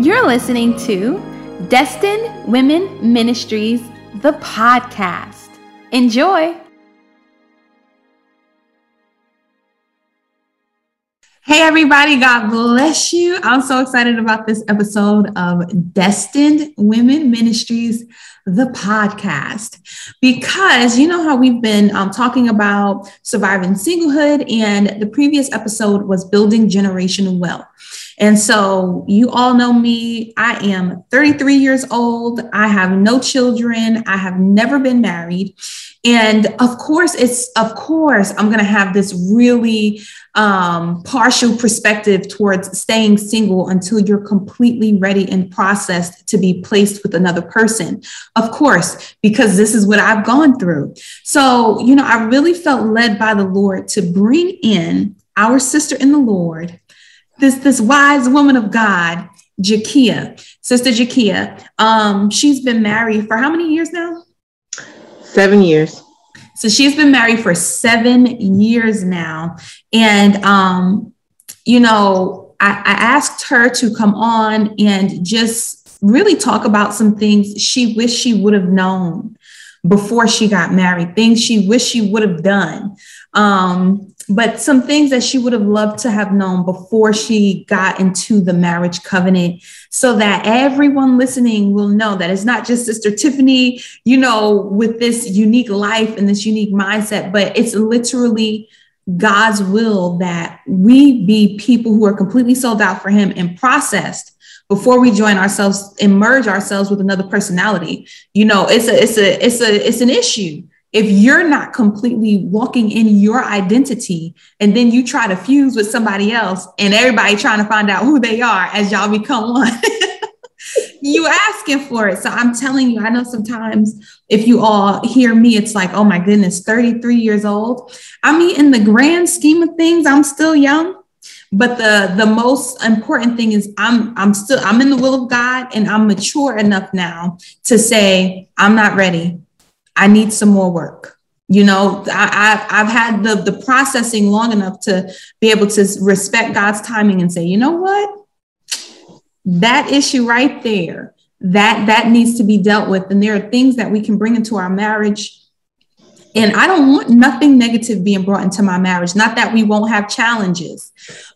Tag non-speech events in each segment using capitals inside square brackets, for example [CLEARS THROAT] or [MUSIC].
You're listening to Destined Women Ministries, the podcast. Enjoy. Hey, everybody, God bless you. I'm so excited about this episode of Destined Women Ministries, the podcast, because you know how we've been um, talking about surviving singlehood, and the previous episode was building generational wealth. And so you all know me. I am 33 years old. I have no children. I have never been married. And of course, it's of course, I'm going to have this really um, partial perspective towards staying single until you're completely ready and processed to be placed with another person. Of course, because this is what I've gone through. So, you know, I really felt led by the Lord to bring in our sister in the Lord, this this wise woman of God, Jakia, Sister Jakia. Um, she's been married for how many years now? Seven years. So she's been married for seven years now, and um, you know, I, I asked her to come on and just really talk about some things she wished she would have known before she got married, things she wished she would have done. Um, but some things that she would have loved to have known before she got into the marriage covenant so that everyone listening will know that it's not just sister tiffany you know with this unique life and this unique mindset but it's literally god's will that we be people who are completely sold out for him and processed before we join ourselves and merge ourselves with another personality. You know it's a it's a it's a it's an issue if you're not completely walking in your identity and then you try to fuse with somebody else and everybody trying to find out who they are as y'all become one [LAUGHS] you asking for it. So i'm telling you i know sometimes if you all hear me it's like oh my goodness 33 years old. I mean in the grand scheme of things i'm still young but the the most important thing is i'm i'm still i'm in the will of god and i'm mature enough now to say i'm not ready I need some more work. You know, I, have had the, the processing long enough to be able to respect God's timing and say, you know what? That issue right there, that that needs to be dealt with. And there are things that we can bring into our marriage. And I don't want nothing negative being brought into my marriage. Not that we won't have challenges,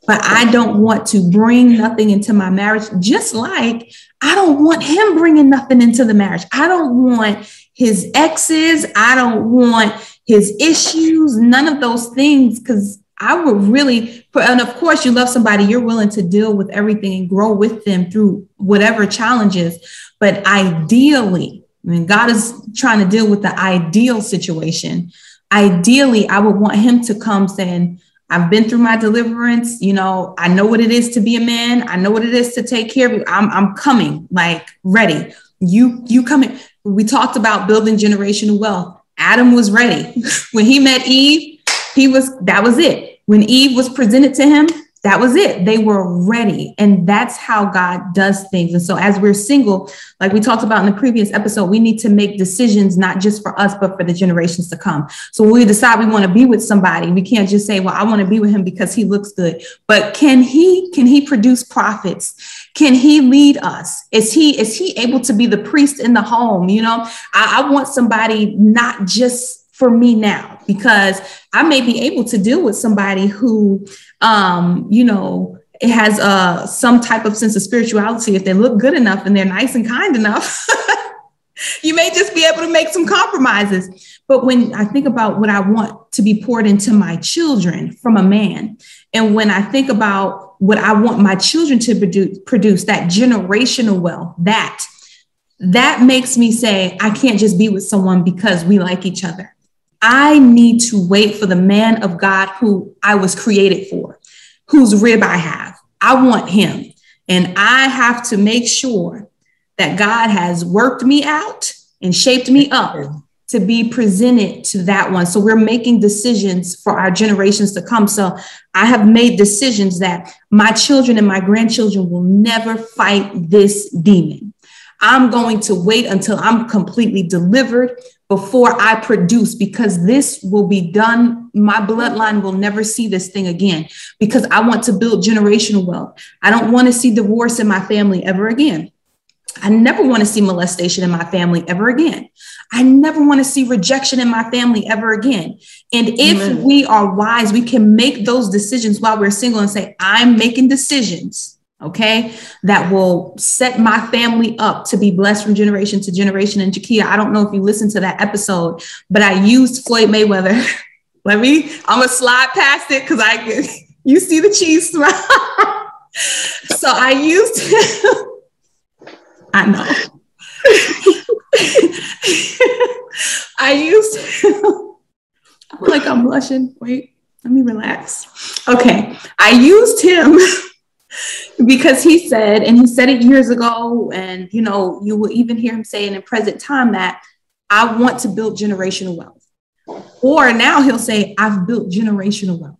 but I don't want to bring nothing into my marriage, just like I don't want him bringing nothing into the marriage. I don't want his exes. I don't want his issues, none of those things, because I would really, and of course, you love somebody, you're willing to deal with everything and grow with them through whatever challenges. But ideally, I mean, God is trying to deal with the ideal situation. Ideally, I would want him to come saying, I've been through my deliverance. You know, I know what it is to be a man. I know what it is to take care of you. I'm, I'm coming, like ready. You, you coming we talked about building generational wealth. Adam was ready. [LAUGHS] when he met Eve, he was that was it. When Eve was presented to him, that was it. They were ready. And that's how God does things. And so, as we're single, like we talked about in the previous episode, we need to make decisions not just for us, but for the generations to come. So, when we decide we want to be with somebody, we can't just say, Well, I want to be with him because he looks good. But can he, can he produce profits? Can he lead us? Is he, is he able to be the priest in the home? You know, I, I want somebody not just for me now because I may be able to deal with somebody who, um, you know, it has uh, some type of sense of spirituality if they look good enough and they're nice and kind enough. [LAUGHS] you may just be able to make some compromises. But when I think about what I want to be poured into my children from a man, and when I think about what I want my children to produce, produce that generational wealth, that that makes me say I can't just be with someone because we like each other. I need to wait for the man of God who I was created for, whose rib I have. I want him. And I have to make sure that God has worked me out and shaped me up to be presented to that one. So we're making decisions for our generations to come. So I have made decisions that my children and my grandchildren will never fight this demon. I'm going to wait until I'm completely delivered before I produce because this will be done. My bloodline will never see this thing again because I want to build generational wealth. I don't want to see divorce in my family ever again. I never want to see molestation in my family ever again. I never want to see rejection in my family ever again. And if Amen. we are wise, we can make those decisions while we're single and say, I'm making decisions okay, that will set my family up to be blessed from generation to generation. And Jakia, I don't know if you listened to that episode, but I used Floyd Mayweather. [LAUGHS] Let me, I'm gonna slide past it because I can, [LAUGHS] you see the cheese smile. [LAUGHS] so I used him. I know. I used I feel like I'm blushing. Wait, let me relax. Okay, I used him because he said, and he said it years ago, and you know, you will even hear him say in present time that I want to build generational wealth. Or now he'll say, I've built generational wealth.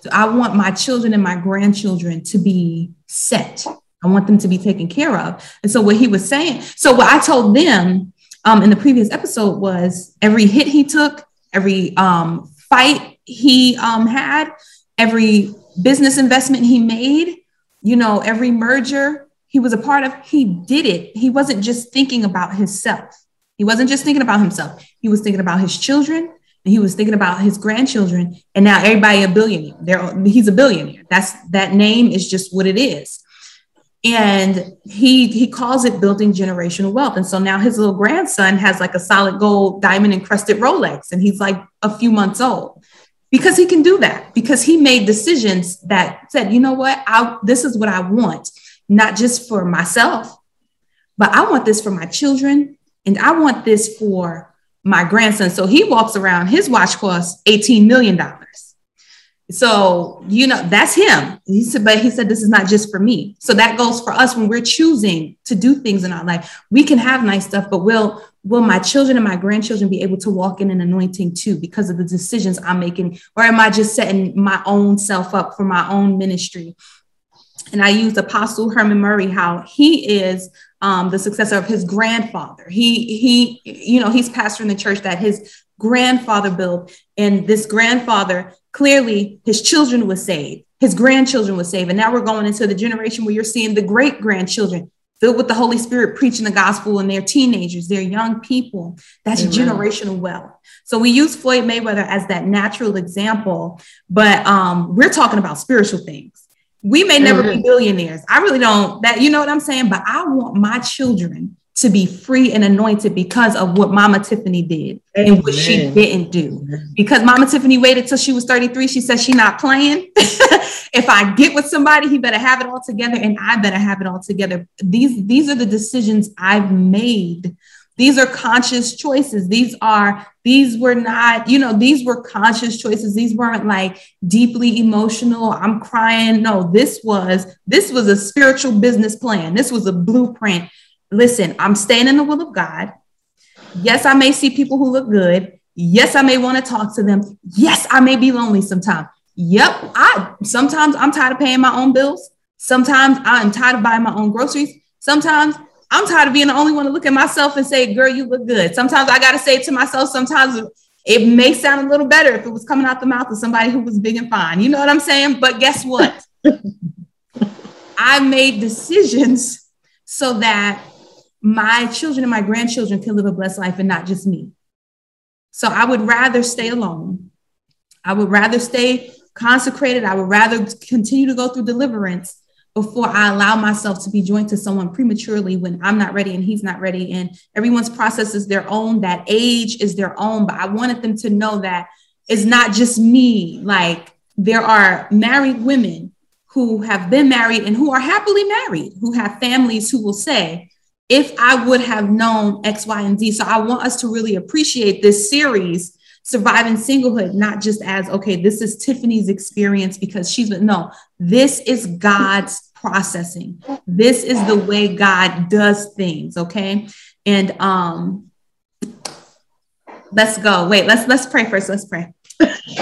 So I want my children and my grandchildren to be set. I want them to be taken care of. And so what he was saying, so what I told them um, in the previous episode was every hit he took, every um, fight he um, had, every business investment he made, you know, every merger he was a part of, he did it. He wasn't just thinking about himself. He wasn't just thinking about himself. He was thinking about his children and he was thinking about his grandchildren. And now everybody a billionaire. There, he's a billionaire. That's that name is just what it is. And he he calls it building generational wealth. And so now his little grandson has like a solid gold diamond encrusted Rolex, and he's like a few months old because he can do that. Because he made decisions that said you know what? I, this is what i want not just for myself but i want this for my children and i want this for my grandson. So he walks around his watch costs 18 million dollars. So you know that's him. He said but he said this is not just for me. So that goes for us when we're choosing to do things in our life. We can have nice stuff but we'll will my children and my grandchildren be able to walk in an anointing too because of the decisions I'm making? Or am I just setting my own self up for my own ministry? And I used Apostle Herman Murray, how he is um, the successor of his grandfather. He, he, you know, he's pastor in the church that his grandfather built. And this grandfather, clearly his children were saved. His grandchildren were saved. And now we're going into the generation where you're seeing the great grandchildren filled with the Holy Spirit, preaching the gospel, and they're teenagers, they're young people. That's Amen. generational wealth. So we use Floyd Mayweather as that natural example, but um, we're talking about spiritual things. We may never be billionaires. I really don't. That you know what I'm saying. But I want my children to be free and anointed because of what Mama Tiffany did Amen. and what she didn't do. Because Mama Tiffany waited till she was 33. She said she not playing. [LAUGHS] if I get with somebody, he better have it all together and I better have it all together. These, these are the decisions I've made. These are conscious choices. These are, these were not, you know, these were conscious choices. These weren't like deeply emotional. I'm crying. No, this was, this was a spiritual business plan. This was a blueprint listen, I'm staying in the will of God. Yes, I may see people who look good. Yes, I may want to talk to them. Yes, I may be lonely sometimes. Yep, I sometimes I'm tired of paying my own bills. Sometimes I'm tired of buying my own groceries. Sometimes I'm tired of being the only one to look at myself and say, "Girl, you look good." Sometimes I got to say it to myself. Sometimes it may sound a little better if it was coming out the mouth of somebody who was big and fine. You know what I'm saying? But guess what? [LAUGHS] I made decisions so that my children and my grandchildren can live a blessed life and not just me. So I would rather stay alone. I would rather stay consecrated. I would rather continue to go through deliverance before I allow myself to be joined to someone prematurely when I'm not ready and he's not ready. And everyone's process is their own, that age is their own. But I wanted them to know that it's not just me. Like there are married women who have been married and who are happily married, who have families who will say, if I would have known X, Y, and Z. So I want us to really appreciate this series, Surviving Singlehood, not just as, okay, this is Tiffany's experience because she's, but no, this is God's processing. This is the way God does things, okay? And um let's go. Wait, let's let's pray first. Let's pray. [LAUGHS]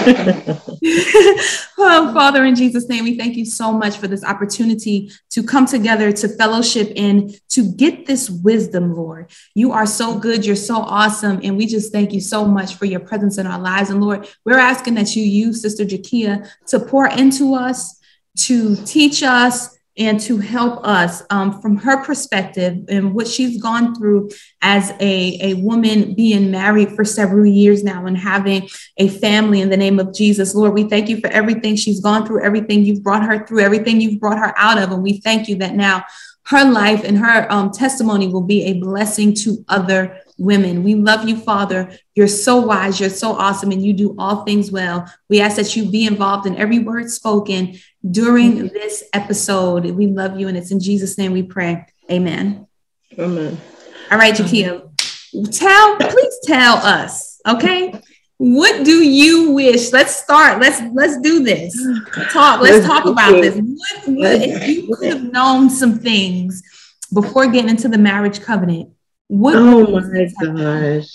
oh, Father, in Jesus' name, we thank you so much for this opportunity to come together to fellowship and to get this wisdom, Lord. You are so good. You're so awesome. And we just thank you so much for your presence in our lives. And Lord, we're asking that you use Sister Jakia to pour into us, to teach us, and to help us um, from her perspective and what she's gone through as a, a woman being married for several years now and having a family in the name of Jesus. Lord, we thank you for everything she's gone through, everything you've brought her through, everything you've brought her out of. And we thank you that now her life and her um, testimony will be a blessing to other women. We love you, Father. You're so wise, you're so awesome, and you do all things well. We ask that you be involved in every word spoken during this episode. We love you, and it's in Jesus' name we pray. Amen. Amen. All right, Jakia, tell, please tell us, okay? What do you wish? Let's start. Let's let's do this. Talk. Let's talk about this. What, what if you could have known some things before getting into the marriage covenant? What oh my gosh.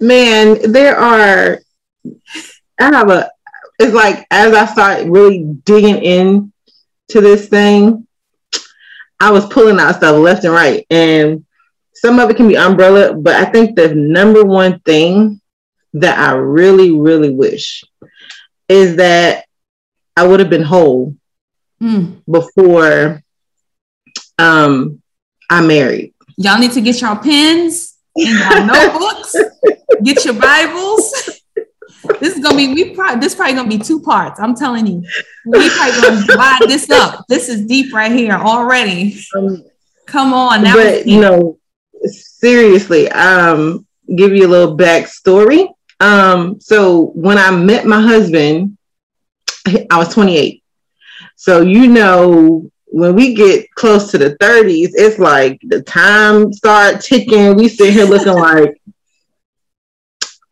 Man, there are I have a it's like as I start really digging in to this thing, I was pulling out stuff left and right. And some of it can be umbrella, but I think the number one thing that I really, really wish is that I would have been whole mm. before um, I married. Y'all need to get your pens and your notebooks, [LAUGHS] get your Bibles. This is gonna be we probably this probably gonna be two parts. I'm telling you, we probably gonna divide this up. This is deep right here already. Um, Come on, now. But you know, seriously, um, give you a little backstory. Um, so when I met my husband, I was 28. So you know, when we get close to the 30s, it's like the time start ticking. We sit here looking [LAUGHS] like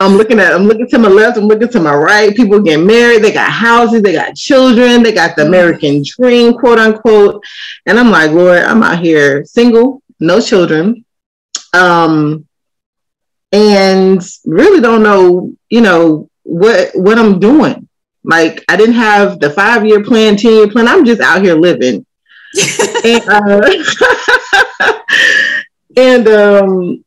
I'm looking at I'm looking to my left, I'm looking to my right. People get married, they got houses, they got children, they got the mm-hmm. American dream, quote unquote. And I'm like, Lord, I'm out here single, no children. Um and really don't know, you know, what what I'm doing. Like I didn't have the five year plan, 10 year plan. I'm just out here living [LAUGHS] and, uh, [LAUGHS] and um,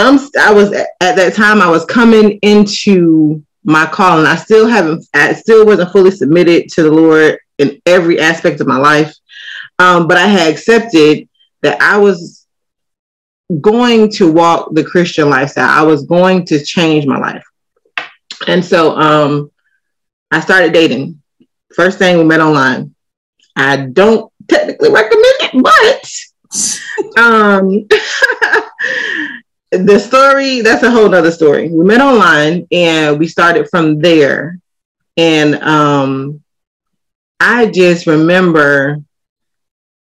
I'm I was at that time I was coming into my call, and I still haven't I still wasn't fully submitted to the Lord in every aspect of my life. Um, but I had accepted that I was going to walk the Christian lifestyle. I was going to change my life. And so um, I started dating. First thing we met online. I don't technically recommend it, but [LAUGHS] um, [LAUGHS] the story that's a whole nother story. We met online and we started from there. And um, I just remember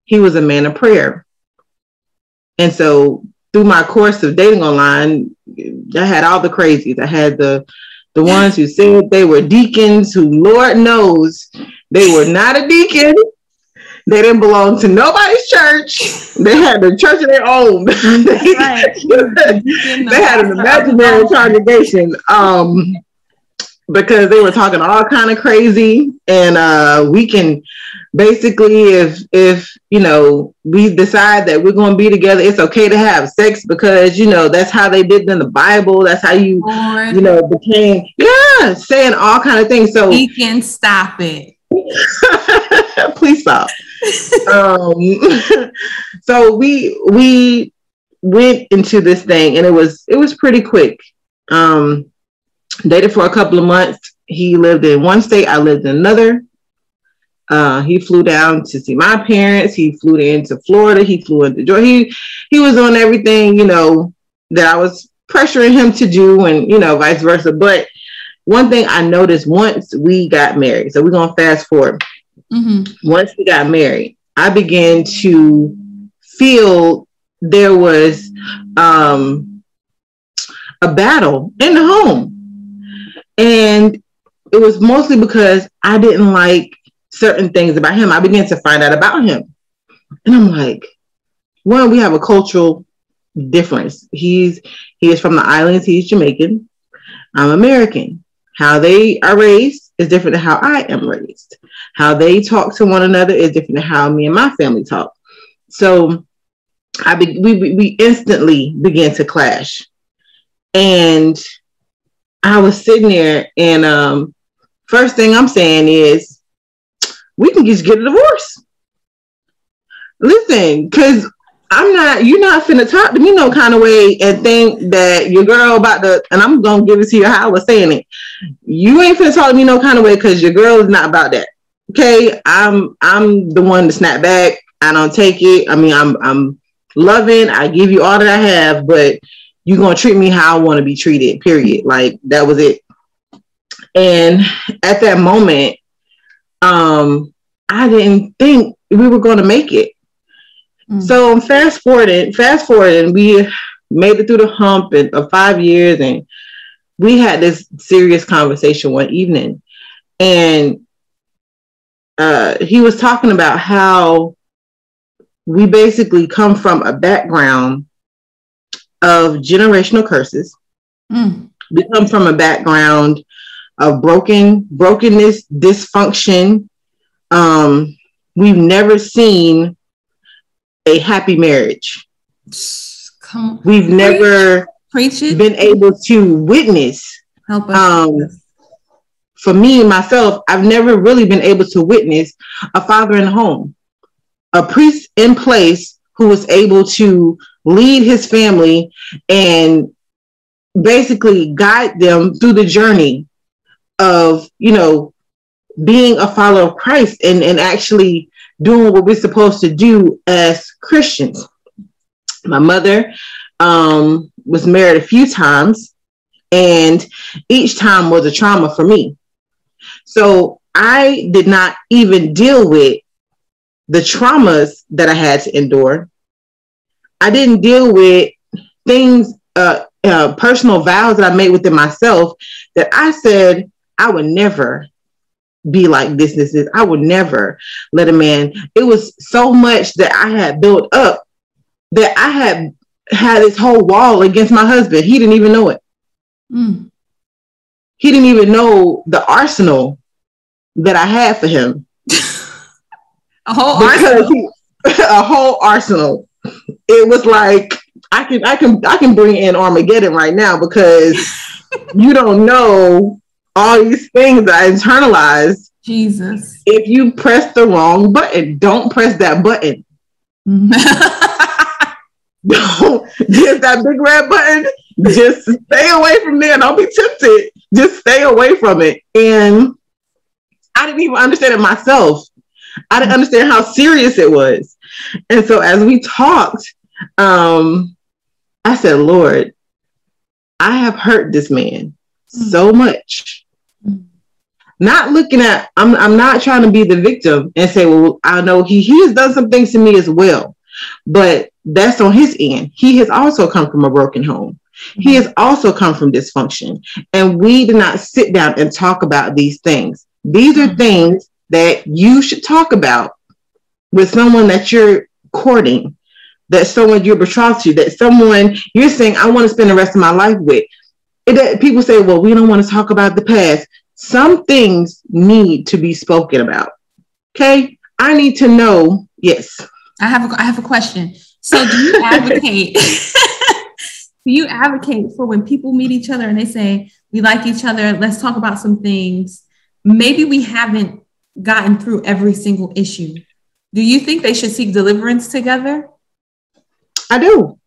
he was a man of prayer. And so through my course of dating online, I had all the crazies. I had the the ones who said they were deacons, who Lord knows they were not a deacon. They didn't belong to nobody's church. They had the church of their own. they, [LAUGHS] they had an imaginary congregation. Um, because they were talking all kind of crazy and uh, we can basically if if you know we decide that we're going to be together it's okay to have sex because you know that's how they did in the bible that's how you Lord. you know became yeah saying all kind of things so we can stop it [LAUGHS] please stop um, [LAUGHS] so we we went into this thing, and it was it was pretty quick. Um, dated for a couple of months. He lived in one state. I lived in another. Uh, he flew down to see my parents. He flew into Florida. He flew into Georgia. He he was on everything, you know, that I was pressuring him to do, and you know, vice versa. But one thing I noticed once we got married, so we're gonna fast forward. Mm-hmm. Once we got married, I began to feel there was um, a battle in the home. And it was mostly because I didn't like certain things about him. I began to find out about him. And I'm like, one, we have a cultural difference. He's he is from the islands, he's Jamaican. I'm American. How they are raised is different than how I am raised. How they talk to one another is different than how me and my family talk. So I be, we we instantly began to clash, and I was sitting there, and um, first thing I'm saying is, we can just get a divorce. Listen, because I'm not, you're not finna talk to me no kind of way and think that your girl about to, and I'm gonna give it to you how I was saying it. You ain't finna talk to me no kind of way because your girl is not about that. Okay, I'm I'm the one to snap back. I don't take it. I mean, I'm I'm loving. I give you all that I have, but you're gonna treat me how I want to be treated. Period. Like that was it. And at that moment, um, I didn't think we were gonna make it. Mm. So fast forwarding, fast forwarding, we made it through the hump of five years, and we had this serious conversation one evening, and uh, he was talking about how we basically come from a background of generational curses. Mm. We come from a background of broken brokenness, dysfunction. Um, we've never seen a happy marriage. Come, We've preach, never preach it. been able to witness. Help us. Um, for me myself, I've never really been able to witness a father in the home, a priest in place who was able to lead his family and basically guide them through the journey of, you know, being a follower of Christ and, and actually doing what we're supposed to do as Christians. My mother um, was married a few times, and each time was a trauma for me. So I did not even deal with the traumas that I had to endure. I didn't deal with things, uh, uh, personal vows that I made within myself that I said I would never be like this, this, this. I would never let a man. It was so much that I had built up that I had had this whole wall against my husband. He didn't even know it. Mm. He didn't even know the arsenal that I had for him. [LAUGHS] a whole arsenal. He, [LAUGHS] a whole arsenal. It was like I can I can I can bring in Armageddon right now because [LAUGHS] you don't know all these things that I internalized. Jesus. If you press the wrong button, don't press that button. [LAUGHS] [LAUGHS] don't just that big red button. Just stay away from there. Don't be tempted. Just stay away from it. And I didn't even understand it myself. I didn't understand how serious it was. And so as we talked, um, I said, Lord, I have hurt this man so much not looking at I'm I'm not trying to be the victim and say, well, I know he he has done some things to me as well. But that's on his end. He has also come from a broken home. He has also come from dysfunction. And we do not sit down and talk about these things. These are mm-hmm. things that you should talk about with someone that you're courting, that someone you're betrothed to, that someone you're saying, I want to spend the rest of my life with. It, people say, well, we don't want to talk about the past some things need to be spoken about. Okay. I need to know. Yes. I have a, I have a question. So do you [LAUGHS] advocate [LAUGHS] do you advocate for when people meet each other and they say we like each other, let's talk about some things. Maybe we haven't gotten through every single issue. Do you think they should seek deliverance together? I do.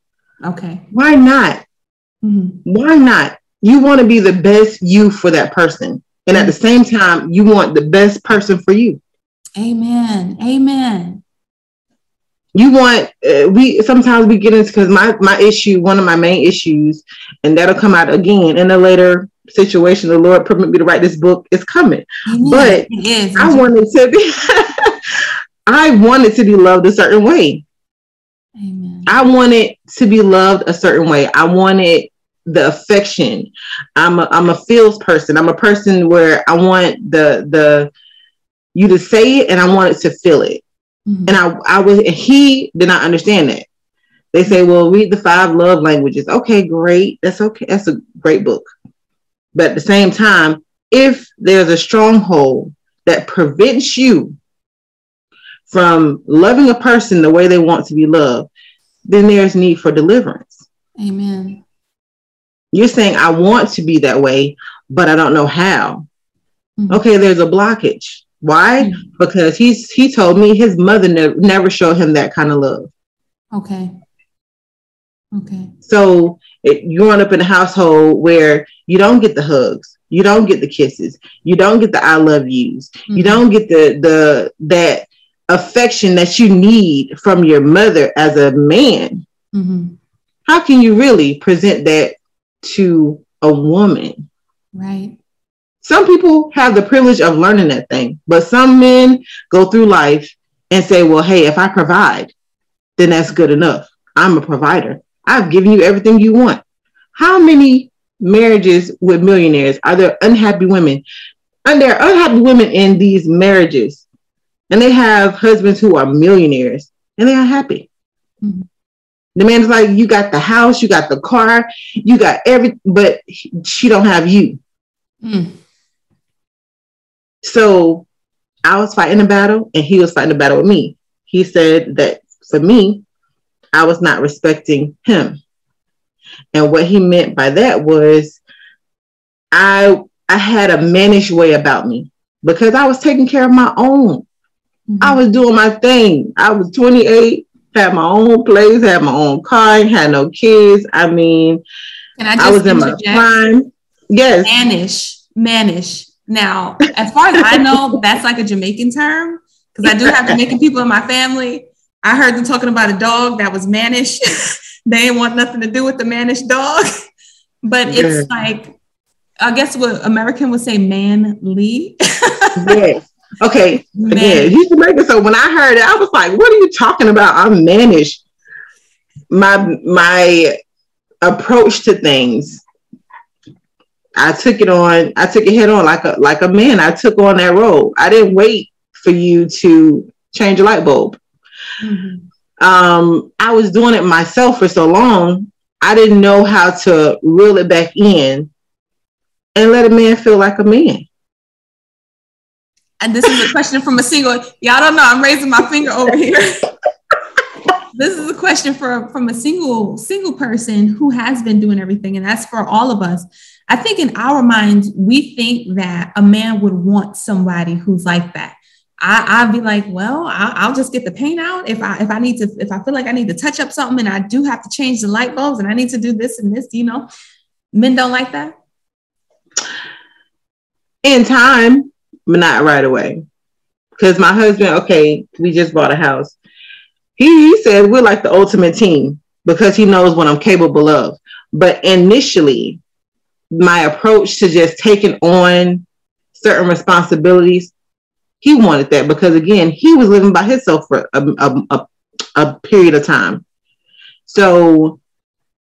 Okay. Why not? Mm-hmm. Why not? You want to be the best you for that person. And at the same time, you want the best person for you. Amen. Amen. You want uh, we sometimes we get into because my my issue, one of my main issues, and that'll come out again in a later situation. The Lord permit me to write this book. It's coming, Amen. but I wanted to be. [LAUGHS] I wanted to be loved a certain way. Amen. I wanted to be loved a certain way. I wanted the affection. I'm a I'm a feels person. I'm a person where I want the the you to say it and I want it to feel it. Mm-hmm. And I I was he did not understand that. They say, well, read the five love languages. Okay, great. That's okay. That's a great book. But at the same time, if there's a stronghold that prevents you from loving a person the way they want to be loved, then there's need for deliverance. Amen. You're saying, I want to be that way, but I don't know how. Mm-hmm. Okay, there's a blockage. Why? Mm-hmm. Because he's he told me his mother ne- never showed him that kind of love. Okay. Okay. So it, growing up in a household where you don't get the hugs, you don't get the kisses, you don't get the I love yous, mm-hmm. you don't get the the that affection that you need from your mother as a man. Mm-hmm. How can you really present that to a woman? Right. Some people have the privilege of learning that thing, but some men go through life and say, well, hey, if I provide, then that's good enough. I'm a provider. I've given you everything you want. How many marriages with millionaires are there unhappy women? And there are unhappy women in these marriages, and they have husbands who are millionaires and they are happy. Mm-hmm. The man's like, you got the house, you got the car, you got everything, but she don't have you. Mm. So I was fighting a battle, and he was fighting a battle with me. He said that for me, I was not respecting him. And what he meant by that was I I had a mannish way about me because I was taking care of my own. Mm-hmm. I was doing my thing. I was 28, had my own place, had my own car, had no kids. I mean, I, I, was in my prime. Yes. Manish. Mannish. Now, as far as I know, [LAUGHS] that's like a Jamaican term because I do have Jamaican people in my family. I heard them talking about a dog that was Manish. [LAUGHS] they didn't want nothing to do with the Manish dog. [LAUGHS] but yeah. it's like, I guess what American would say manly. yes. Okay. Man. Again, he's Jamaican. So when I heard it, I was like, what are you talking about? I'm mannish. My my approach to things. I took it on, I took it head on like a like a man. I took on that role. I didn't wait for you to change a light bulb. Mm-hmm. Um, I was doing it myself for so long, I didn't know how to reel it back in and let a man feel like a man. And this is a question from a single. Y'all don't know. I'm raising my finger over here. [LAUGHS] this is a question for from a single single person who has been doing everything, and that's for all of us. I think in our minds, we think that a man would want somebody who's like that. I, I'd be like, well, I'll, I'll, just get the paint out if I if I need to if I feel like I need to touch up something and I do have to change the light bulbs and I need to do this and this. You know, men don't like that. In time, but not right away. Because my husband, okay, we just bought a house. He, he said we're like the ultimate team because he knows what I'm capable of. But initially, my approach to just taking on certain responsibilities he wanted that because again, he was living by himself for a, a, a, a period of time. So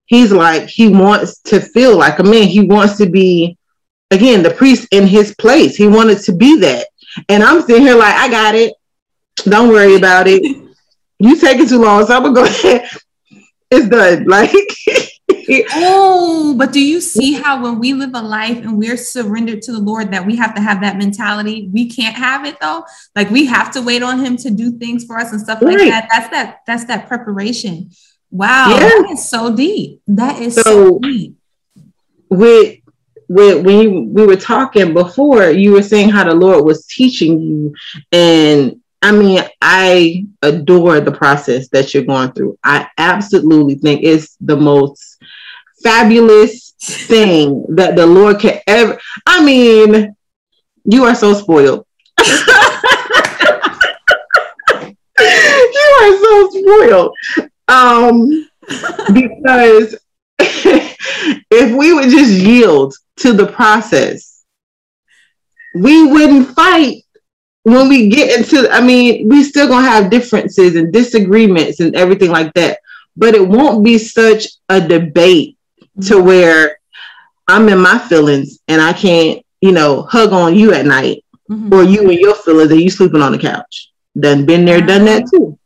he's like, he wants to feel like a man. He wants to be, again, the priest in his place. He wanted to be that. And I'm sitting here like, I got it. Don't worry about it. [LAUGHS] you taking too long, so I'm gonna go ahead. It's done. [LAUGHS] Like oh, but do you see how when we live a life and we're surrendered to the Lord that we have to have that mentality? We can't have it though. Like we have to wait on him to do things for us and stuff right. like that. That's that that's that preparation. Wow, yeah. that is so deep. That is so, so deep. With with when you, we were talking before, you were saying how the Lord was teaching you and I mean, I adore the process that you're going through. I absolutely think it's the most fabulous thing that the Lord can ever. I mean, you are so spoiled. [LAUGHS] you are so spoiled. Um, because [LAUGHS] if we would just yield to the process, we wouldn't fight when we get into I mean, we still gonna have differences and disagreements and everything like that, but it won't be such a debate to mm-hmm. where I'm in my feelings and I can't, you know, hug on you at night mm-hmm. or you and your feelings and you sleeping on the couch. Done been there, done that too.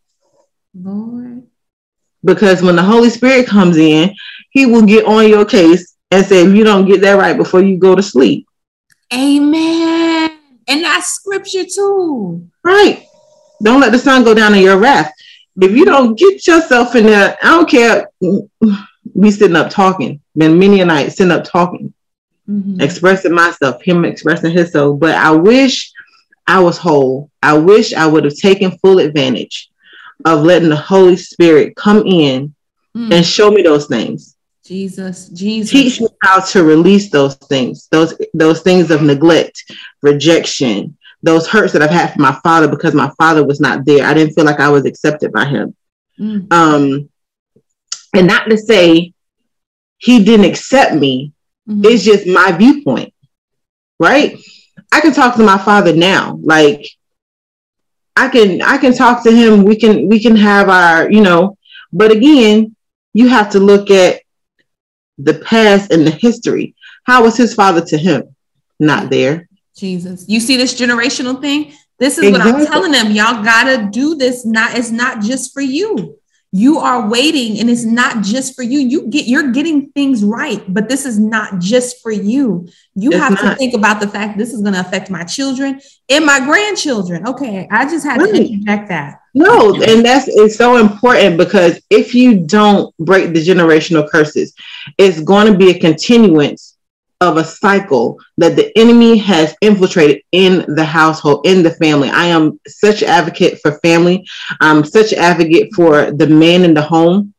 Lord. Because when the Holy Spirit comes in, he will get on your case and say, if you don't get that right before you go to sleep. Amen. And that's scripture too. Right. Don't let the sun go down in your wrath. If you don't get yourself in there, I don't care. We sitting up talking. Been many a night sitting up talking, mm-hmm. expressing myself, him expressing his soul. But I wish I was whole. I wish I would have taken full advantage of letting the Holy Spirit come in mm. and show me those things. Jesus, Jesus. Teach me how to release those things, those those things of neglect, rejection, those hurts that I've had from my father because my father was not there. I didn't feel like I was accepted by him. Mm. Um, and not to say he didn't accept me, mm-hmm. it's just my viewpoint, right? I can talk to my father now, like I can I can talk to him. We can we can have our you know, but again, you have to look at the past and the history. How was his father to him? Not there. Jesus. You see this generational thing? This is exactly. what I'm telling them. Y'all gotta do this. Not it's not just for you. You are waiting, and it's not just for you. You get you're getting things right, but this is not just for you. You it's have not. to think about the fact this is going to affect my children and my grandchildren. Okay, I just had right. to interject that. No, and that's it's so important because if you don't break the generational curses, it's going to be a continuance of a cycle that the enemy has infiltrated in the household, in the family. I am such advocate for family. I'm such advocate for the man in the home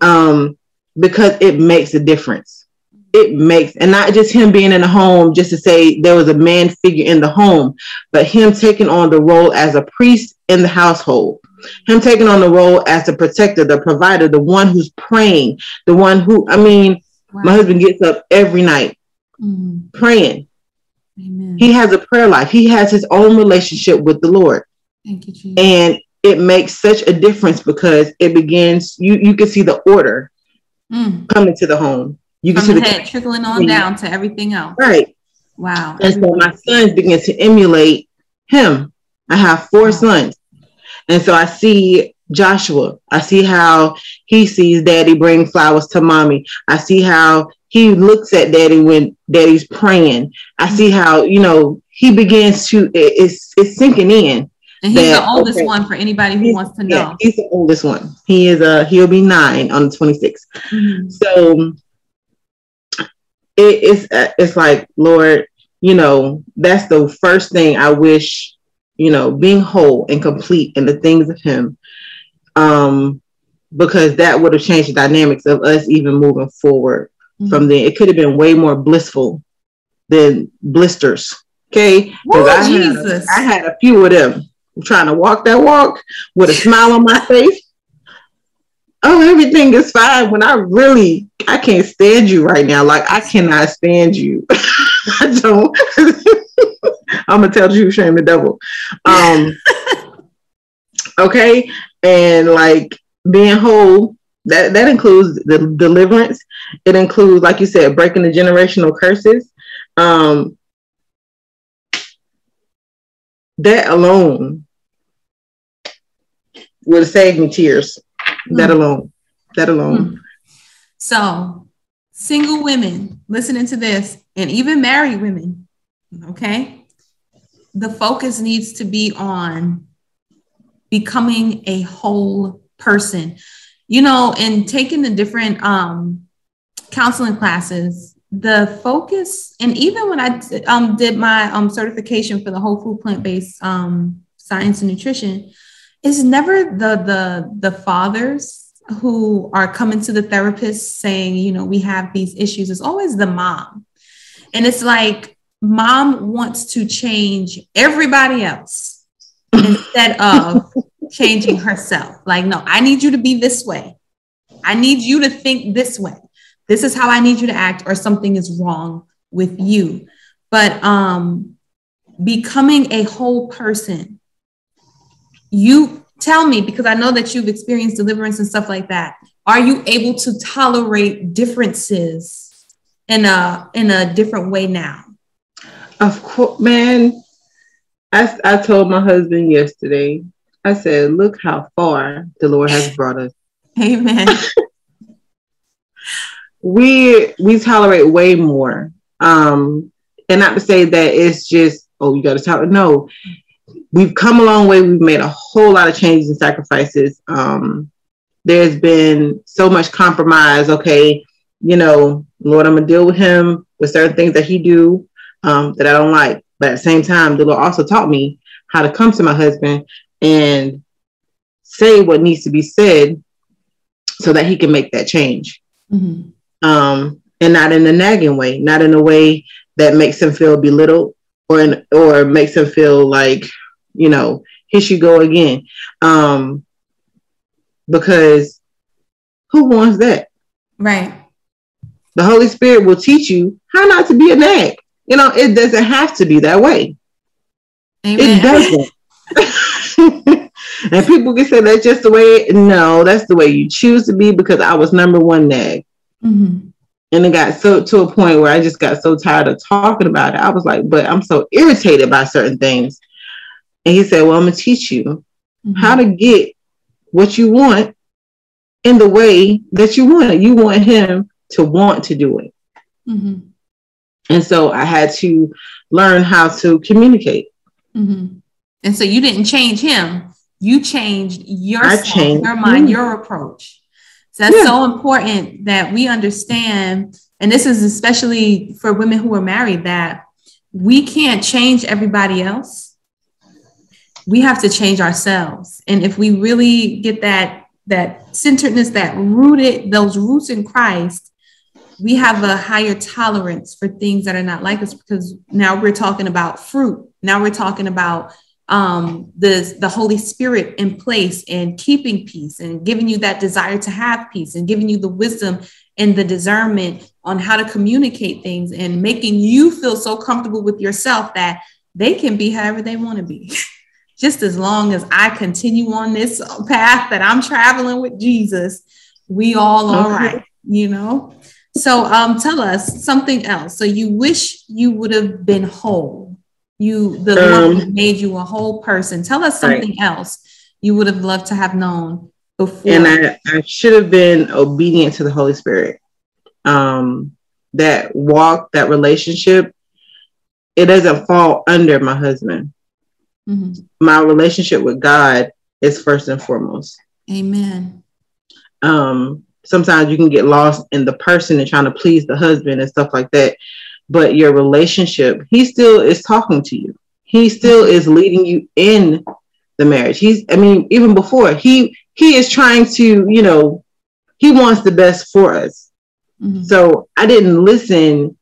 um, because it makes a difference. It makes, and not just him being in the home just to say there was a man figure in the home, but him taking on the role as a priest in the household him taking on the role as the protector, the provider, the one who's praying, the one who, I mean, wow. my husband gets up every night mm-hmm. praying. Amen. He has a prayer life. He has his own relationship with the Lord. Thank you, Jesus. And it makes such a difference because it begins, you, you can see the order mm. coming to the home. You can From see the head trickling on down to everything else. Right. Wow. And so my sons begin to emulate him. I have four sons. And so I see Joshua. I see how he sees daddy bring flowers to mommy. I see how he looks at daddy when daddy's praying. I see how, you know, he begins to, it's, it's sinking in. And he's that, the oldest okay, one for anybody who wants to know. Yeah, he's the oldest one. He is a, uh, he'll be nine on the 26th. Mm-hmm. So it, it's, uh, it's like, Lord, you know, that's the first thing I wish you know, being whole and complete in the things of Him, um, because that would have changed the dynamics of us even moving forward mm-hmm. from there. It could have been way more blissful than blisters. Okay, because I, had, I had a few of them I'm trying to walk that walk with a smile on my face. Oh, everything is fine. When I really, I can't stand you right now. Like I cannot stand you. [LAUGHS] I don't. [LAUGHS] I'm gonna tell you, shame the devil. Um, [LAUGHS] okay, and like being whole. That that includes the deliverance. It includes, like you said, breaking the generational curses. Um, that alone would have saved me tears. Mm. That alone. That alone. Mm. So, single women listening to this, and even married women, okay? the focus needs to be on becoming a whole person. You know, and taking the different um, counseling classes, the focus, and even when I um, did my um, certification for the whole food plant based um, science and nutrition, is never the the the fathers who are coming to the therapist saying, you know, we have these issues. It's always the mom, and it's like mom wants to change everybody else instead of [LAUGHS] changing herself. Like, no, I need you to be this way. I need you to think this way. This is how I need you to act, or something is wrong with you. But um, becoming a whole person, you tell me because I know that you've experienced deliverance and stuff like that. Are you able to tolerate differences in a in a different way now? Of course, man. I, I told my husband yesterday, I said, look how far the Lord has brought us. [LAUGHS] Amen. [LAUGHS] we we tolerate way more. Um, and not to say that it's just, oh, you got to talk. No, we've come a long way. We've made a whole lot of changes and sacrifices. Um, there's been so much compromise. Okay, you know, Lord, I'm gonna deal with him with certain things that he do um, that I don't like. But at the same time, the Lord also taught me how to come to my husband and say what needs to be said so that he can make that change. Mm-hmm. Um, and not in a nagging way, not in a way that makes him feel belittled or in, or makes him feel like, you know, here she go again. Um, because who wants that? Right. The Holy Spirit will teach you how not to be a nag. You know, it doesn't have to be that way. Amen. It doesn't. [LAUGHS] [LAUGHS] and people can say that's just the way. No, that's the way you choose to be because I was number one nag. Mm-hmm. And it got so to a point where I just got so tired of talking about it. I was like, but I'm so irritated by certain things. And he said, Well, I'm gonna teach you mm-hmm. how to get what you want in the way that you want it. You want him to want to do it. Mm-hmm. And so I had to learn how to communicate. Mm-hmm. And so you didn't change him, you changed yourself, changed your mind, your approach. So that's yeah. so important that we understand, and this is especially for women who are married, that we can't change everybody else. We have to change ourselves. And if we really get that that centeredness, that rooted, those roots in Christ, we have a higher tolerance for things that are not like us because now we're talking about fruit. Now we're talking about um, the, the Holy Spirit in place and keeping peace and giving you that desire to have peace and giving you the wisdom and the discernment on how to communicate things and making you feel so comfortable with yourself that they can be however they want to be. [LAUGHS] Just as long as I continue on this path that I'm traveling with Jesus, we all all right, you know? So um, tell us something else. So you wish you would have been whole you the um, Lord made you a whole person. Tell us something right. else you would have loved to have known before. And I, I should have been obedient to the Holy Spirit. Um, that walk, that relationship, it doesn't fall under my husband. Mm-hmm. My relationship with God is first and foremost. Amen. Um, sometimes you can get lost in the person and trying to please the husband and stuff like that but your relationship, he still is talking to you. He still is leading you in the marriage. He's, I mean, even before he he is trying to, you know, he wants the best for us. Mm-hmm. So I didn't listen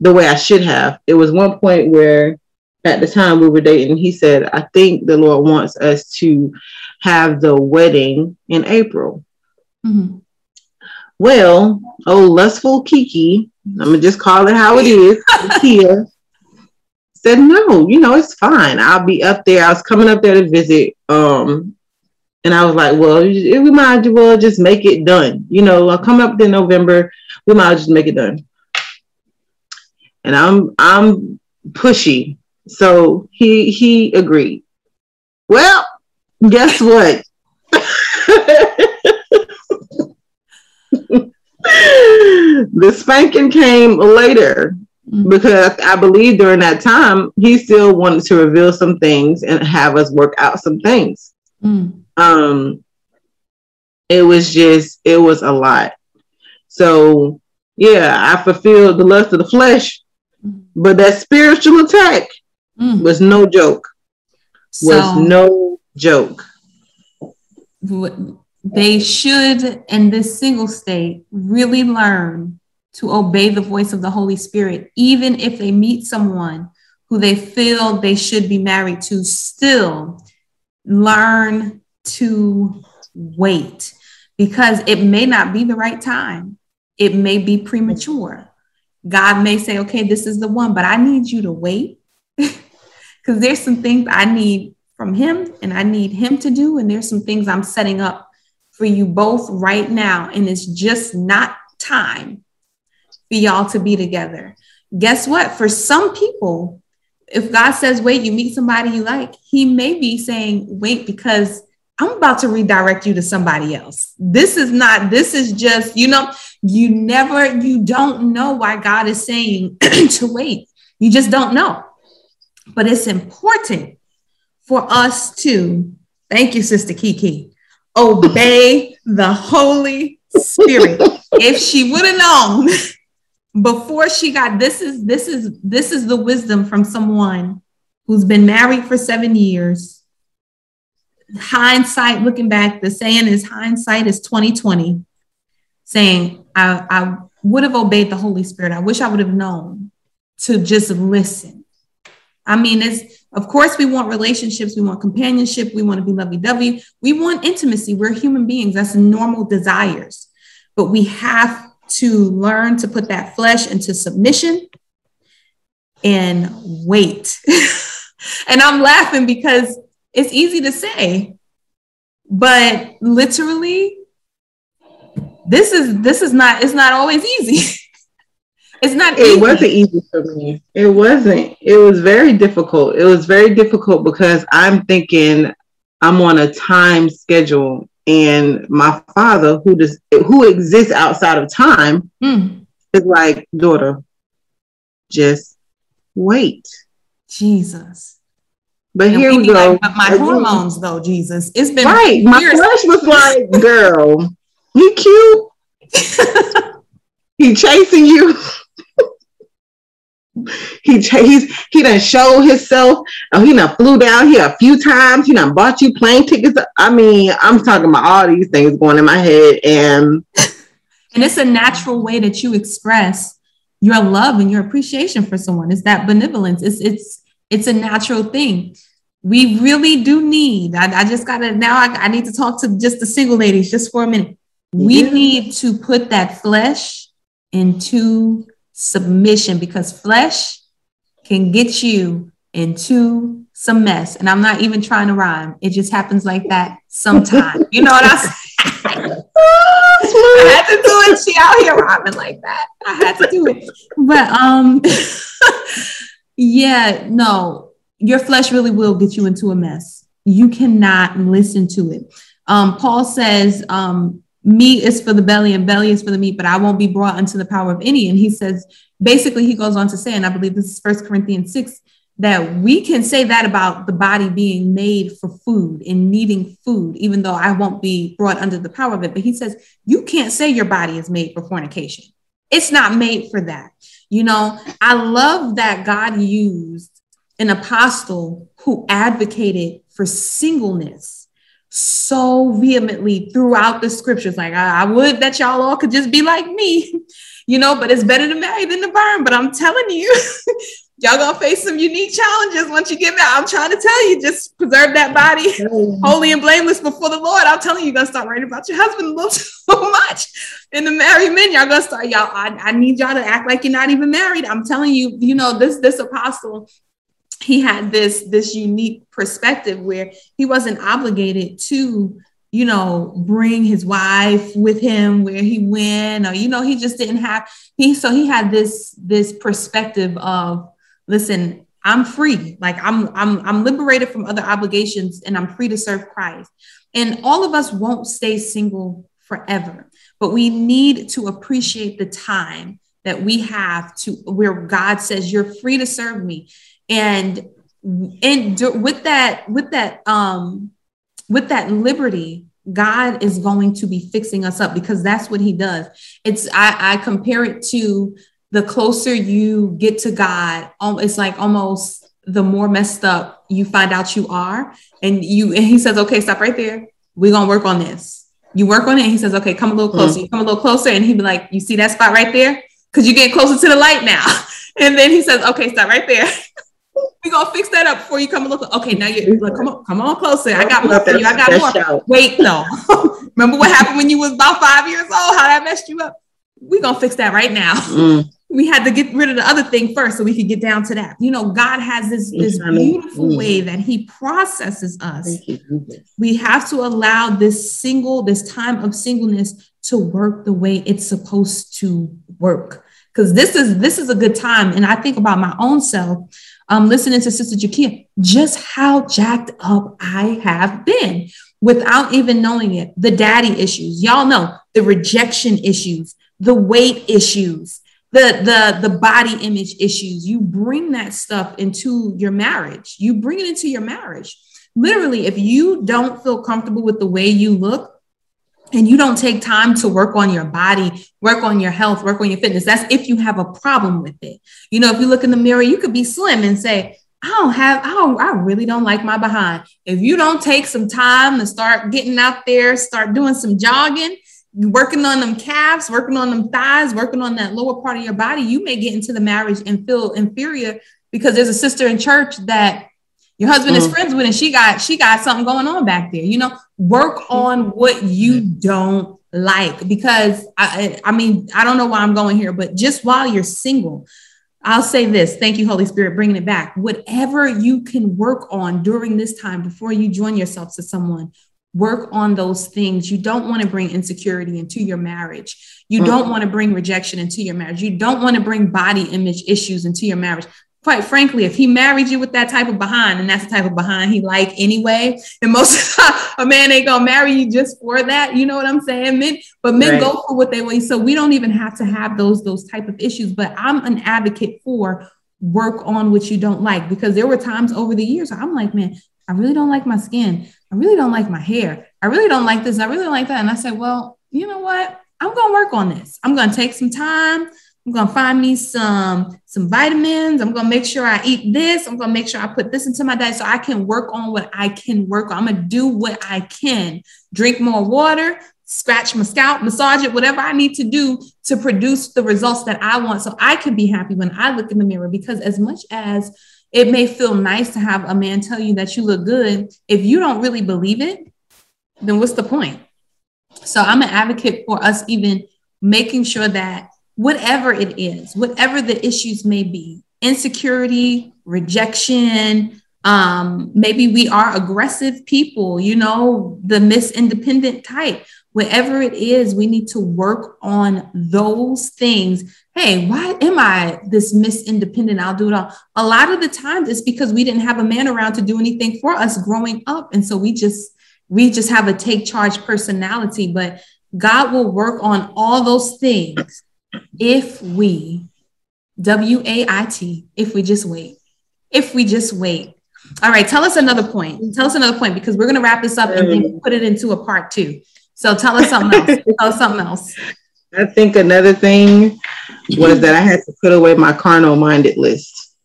the way I should have. It was one point where at the time we were dating, he said, I think the Lord wants us to have the wedding in April. Mm-hmm. Well, oh, lustful Kiki I'm gonna just call it how it is. Kia said, "No, you know it's fine. I'll be up there. I was coming up there to visit, um, and I was like, well, we might as well just make it done. You know, I'll come up in November. We might just make it done." And I'm I'm pushy, so he he agreed. Well, guess what? [LAUGHS] the spanking came later mm-hmm. because I believe during that time he still wanted to reveal some things and have us work out some things. Mm. Um, it was just it was a lot. So yeah, I fulfilled the lust of the flesh, mm. but that spiritual attack mm. was no joke. So, was no joke they should, in this single state, really learn to obey the voice of the Holy Spirit, even if they meet someone who they feel they should be married to, still learn to wait because it may not be the right time. It may be premature. God may say, okay, this is the one, but I need you to wait [LAUGHS] because there's some things I need from Him and I need Him to do. And there's some things I'm setting up for you both right now, and it's just not time for y'all to be together. Guess what? For some people, if God says wait, you meet somebody you like, He may be saying wait because I'm about to redirect you to somebody else. This is not, this is just, you know, you never, you don't know why God is saying [CLEARS THROAT] to wait. You just don't know. But it's important for us to, thank you, Sister Kiki, obey [LAUGHS] the Holy Spirit. if she would have known before she got this is this is this is the wisdom from someone who's been married for seven years. Hindsight, looking back, the saying is hindsight is 2020, saying I, I would have obeyed the Holy Spirit. I wish I would have known to just listen. I mean, it's of course we want relationships, we want companionship, we want to be lovey-dovey, we want intimacy. We're human beings. That's normal desires. But we have to learn to put that flesh into submission and wait. [LAUGHS] and I'm laughing because it's easy to say, but literally, this is this is not it's not always easy. [LAUGHS] it's not it easy. wasn't easy for me. It wasn't. It was very difficult. It was very difficult because I'm thinking I'm on a time schedule and my father who does who exists outside of time mm. is like daughter just wait jesus but and here we, we go like, but my hormones though jesus it's been right my flesh was like girl he cute [LAUGHS] he chasing you he he's he done showed himself. Oh, he done flew down here a few times. He done bought you plane tickets. I mean, I'm talking about all these things going in my head, and and it's a natural way that you express your love and your appreciation for someone. It's that benevolence. It's it's it's a natural thing. We really do need. I, I just gotta now. I, I, need to talk to just the single ladies just for a minute. We yeah. need to put that flesh into submission because flesh can get you into some mess. And I'm not even trying to rhyme. It just happens like that sometimes. you know what I'm saying? I had to do it. She out here rhyming like that. I had to do it. But um [LAUGHS] yeah, no, your flesh really will get you into a mess. You cannot listen to it. Um, Paul says, um, meat is for the belly and belly is for the meat, but I won't be brought unto the power of any. And he says, basically, he goes on to say, and I believe this is First Corinthians 6, that we can say that about the body being made for food and needing food, even though I won't be brought under the power of it. But he says, you can't say your body is made for fornication. It's not made for that. You know, I love that God used an apostle who advocated for singleness so vehemently throughout the scriptures. Like, I, I, would that y'all all could just be like me, [LAUGHS] you know, but it's better to marry than to burn. But I'm telling you, [LAUGHS] y'all gonna face some unique challenges once you get out. I'm trying to tell you, just preserve that body [LAUGHS] holy and blameless before the Lord. I'm telling you, you're gonna start writing about your husband a little too much. And the married men, y'all gonna start, y'all, I, I need y'all to act like you're not even married. I'm telling you, you know, this this apostle he had this this unique perspective where he wasn't obligated to you know bring his wife with him where he went or you know he just didn't have he so he had this this perspective of listen i'm free. Like i'm i'm i'm liberated from other obligations and i'm free to serve christ. And all of us won't stay single forever but we need to appreciate the time that we have to where god says you're free to serve me and and with that with that um with that liberty god is going to be fixing us up because that's what he does. It's i i compare it to the closer you get to god it's like almost the more messed up you find out you are. And you and he says okay stop right there. We're gonna work on this. You work on it and he says okay come a little closer. Mm-hmm. you come a little closer. And he'd be like you see that spot right there? Because you're getting closer to the light now. [LAUGHS] And then he says okay stop right there [LAUGHS] we gonna fix that up before you come and look. Okay, now you like, come on, come on closer. I got more for you. I got more. Wait, no. [LAUGHS] Remember what happened when you was about five years old? How that messed you up? We gonna fix that right now. Mm. [LAUGHS] We had to get rid of the other thing first so we could get down to that. You know, God has this this beautiful mm. way that He processes us. We have to allow this single, this time of singleness to work the way it's supposed to work. Because this is this is a good time, and I think about my own self um, listening to Sister Jakia, just how jacked up I have been without even knowing it. The daddy issues, y'all know the rejection issues, the weight issues, the the the body image issues. You bring that stuff into your marriage. You bring it into your marriage. Literally if you don't feel comfortable with the way you look and you don't take time to work on your body, work on your health, work on your fitness, that's if you have a problem with it. You know, if you look in the mirror, you could be slim and say, I don't have, I don't, I really don't like my behind. If you don't take some time to start getting out there, start doing some jogging, working on them calves, working on them thighs, working on that lower part of your body, you may get into the marriage and feel inferior because there's a sister in church that your husband mm-hmm. is friends with and she got she got something going on back there. You know, work on what you don't like because I I mean, I don't know why I'm going here, but just while you're single, I'll say this. Thank you, Holy Spirit, bringing it back. Whatever you can work on during this time before you join yourself to someone, work on those things. You don't want to bring insecurity into your marriage. You mm-hmm. don't want to bring rejection into your marriage. You don't want to bring body image issues into your marriage. Quite frankly, if he married you with that type of behind, and that's the type of behind he like anyway, and most a man ain't gonna marry you just for that. You know what I'm saying? Men, but men right. go for what they want. So we don't even have to have those those type of issues. But I'm an advocate for work on what you don't like because there were times over the years I'm like, man, I really don't like my skin. I really don't like my hair. I really don't like this. I really don't like that. And I said, well, you know what? I'm to work on this. I'm to take some time. I'm to find me some some vitamins. I'm to make sure I eat this. I'm to make sure I put this into my diet so I can work on what I can work on. I'm to do what I can. Drink more water, scratch my scalp, massage it, whatever I need to do to produce the results that I want so I can be happy when I look in the mirror because as much as it may feel nice to have a man tell you that you look good. If you don't really believe it, then what's the point? So I'm an advocate for us even making sure that whatever it is, whatever the issues may be, insecurity, rejection, um, maybe we are aggressive people, you know, the Miss Independent type whatever it is, we need to work on those things. Hey, why am I this Miss Independent? I'll do it all. A lot of the times it's because we didn't have a man around to do anything for us growing up. And so we just we just have a take charge personality. But God will work on all those things if we W A I T, if we just wait. If we just wait. All right, tell us another point. Tell us another point because we're going to wrap this up and then put it into a part two. So tell us something else. [LAUGHS] tell us something else. I think another thing was that I had to put away my carnal minded list.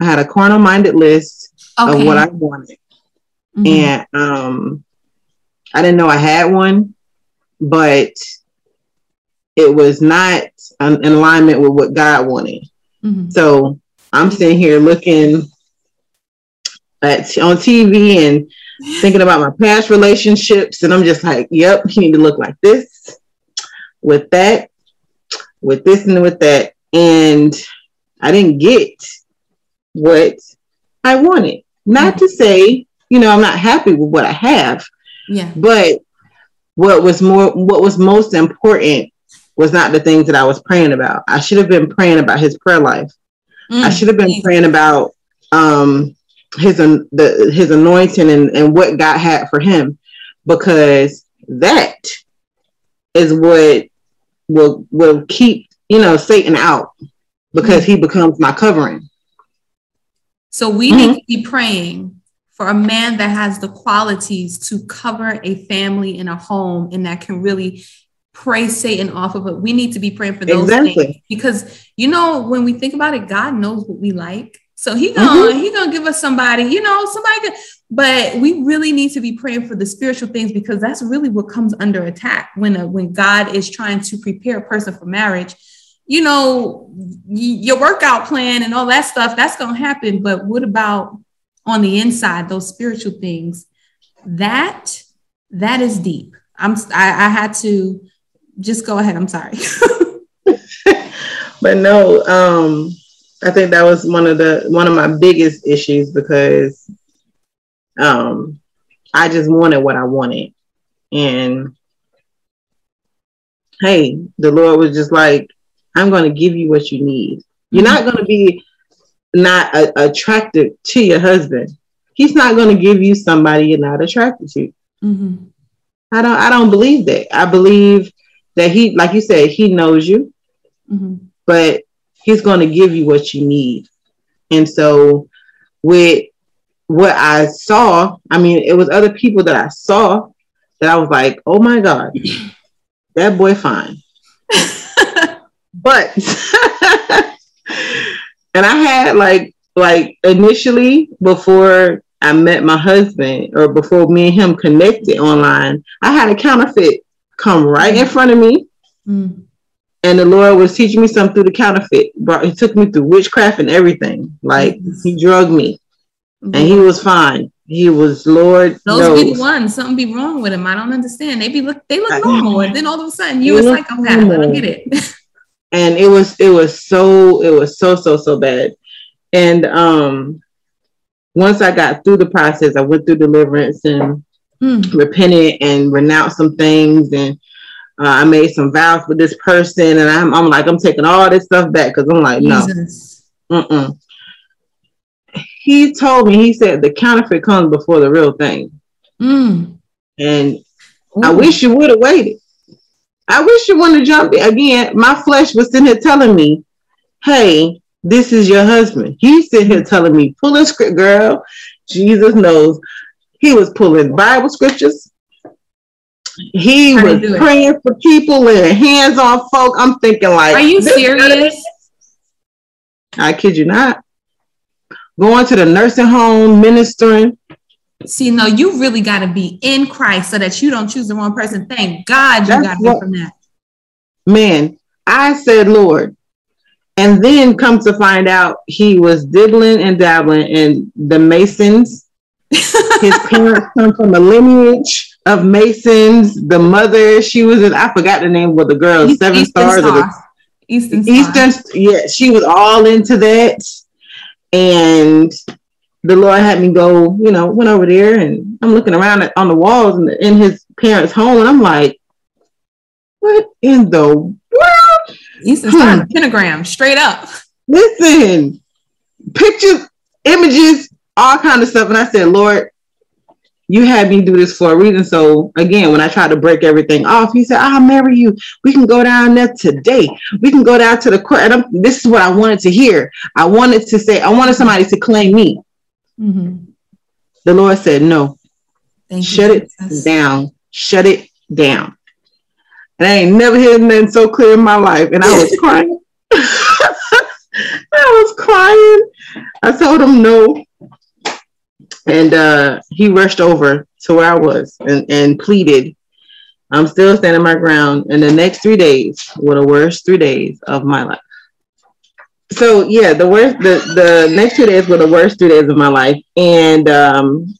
I had a carnal minded list okay. of what I wanted. Mm-hmm. And um, I didn't know I had one, but it was not in alignment with what God wanted. Mm-hmm. So I'm sitting here looking at on TV and thinking about my past relationships, and I'm just like, yep, you need to look like this, with that, with this, and with that. And I didn't get what I wanted. Not to say, you know, I'm not happy with what I have. Yeah. But what was more what was most important was not the things that I was praying about. I should have been praying about his prayer life. Mm-hmm. I should have been praying about um his the his anointing and, and what God had for him because that is what will will keep you know Satan out because mm-hmm. he becomes my covering. So we mm-hmm. need to be praying for a man that has the qualities to cover a family in a home and that can really pray Satan off of it. We need to be praying for those exactly. things because you know when we think about it, God knows what we like. So he gonna mm-hmm. he gonna give us somebody, you know, somebody. Could, but we really need to be praying for the spiritual things because that's really what comes under attack when a, when God is trying to prepare a person for marriage. You know, y- your workout plan and all that stuff that's gonna happen. But what about on the inside, those spiritual things? That that is deep. I'm I, I had to just go ahead. I'm sorry. [LAUGHS] but no, um I think that was one of the one of my biggest issues because um I just wanted what I wanted. And hey, the Lord was just like, I'm going to give you what you need. You're not going to be not a- attracted to your husband. He's not going to give you somebody you're not attracted to. Mm-hmm. I don't. I don't believe that. I believe that he, like you said, he knows you. Mm-hmm but he's going to give you what you need. And so with what I saw, I mean, it was other people that I saw that I was like, oh my God, [LAUGHS] that boy fine. but [LAUGHS] and I had like like initially before I met my husband or before me and him connected online, I had a counterfeit come right in front of me. Mm. And the Lord was teaching me something through the counterfeit. Brought, he took me through witchcraft and everything. Like he drugged me. Mm-hmm. And he was fine. He was Lord. Those knows. be the ones. Something be wrong with him. I don't understand. They be look they look normal. And then all of a sudden you was like, I'm I don't get it. [LAUGHS] and it was it was so it was so so so bad. And um once I got through the process, I went through deliverance and mm. repented and renounced some things and uh, I made some vows with this person, and I'm, I'm like, I'm taking all this stuff back because I'm like, no. Mm-mm. He told me, he said, the counterfeit comes before the real thing. Mm. And. I wish you would have waited. I wish you wouldn't have jumped again. My flesh was sitting here telling me, hey, this is your husband. He's sitting here telling me, pull a script, girl. Jesus knows. He was pulling Bible scriptures. He was praying for people and hands on folk. I'm thinking like, are you serious? I kid you not. Going to the nursing home, ministering. See, no, you really got to be in Christ so that you don't choose the wrong person. Thank God you got to be from that. Man, I said, Lord, and then come to find out he was dibbling and dabbling in the Masons. His parents come from a lineage of Masons. The mother, she was in, I forgot the name of the girl, East, Seven Eastern Stars. Star. The, Eastern, Eastern, yeah, she was all into that. And the Lord had me go, you know, went over there and I'm looking around at, on the walls in, the, in his parents' home and I'm like, what in the world? Eastern Star, hmm. pentagram, straight up. Listen, pictures, images, all kind of stuff. And I said, Lord, you had me do this for a reason. So again, when I tried to break everything off, he said, I'll marry you. We can go down there today. We can go down to the court. And I'm, this is what I wanted to hear. I wanted to say, I wanted somebody to claim me. Mm-hmm. The Lord said, no, Thank shut it Jesus. down. Shut it down. And I ain't never heard nothing so clear in my life. And I was crying. [LAUGHS] I was crying. I told him no and uh, he rushed over to where I was and, and pleaded. I'm still standing my ground. And the next three days were the worst three days of my life. So yeah, the worst the, the next two days were the worst two days of my life. And um,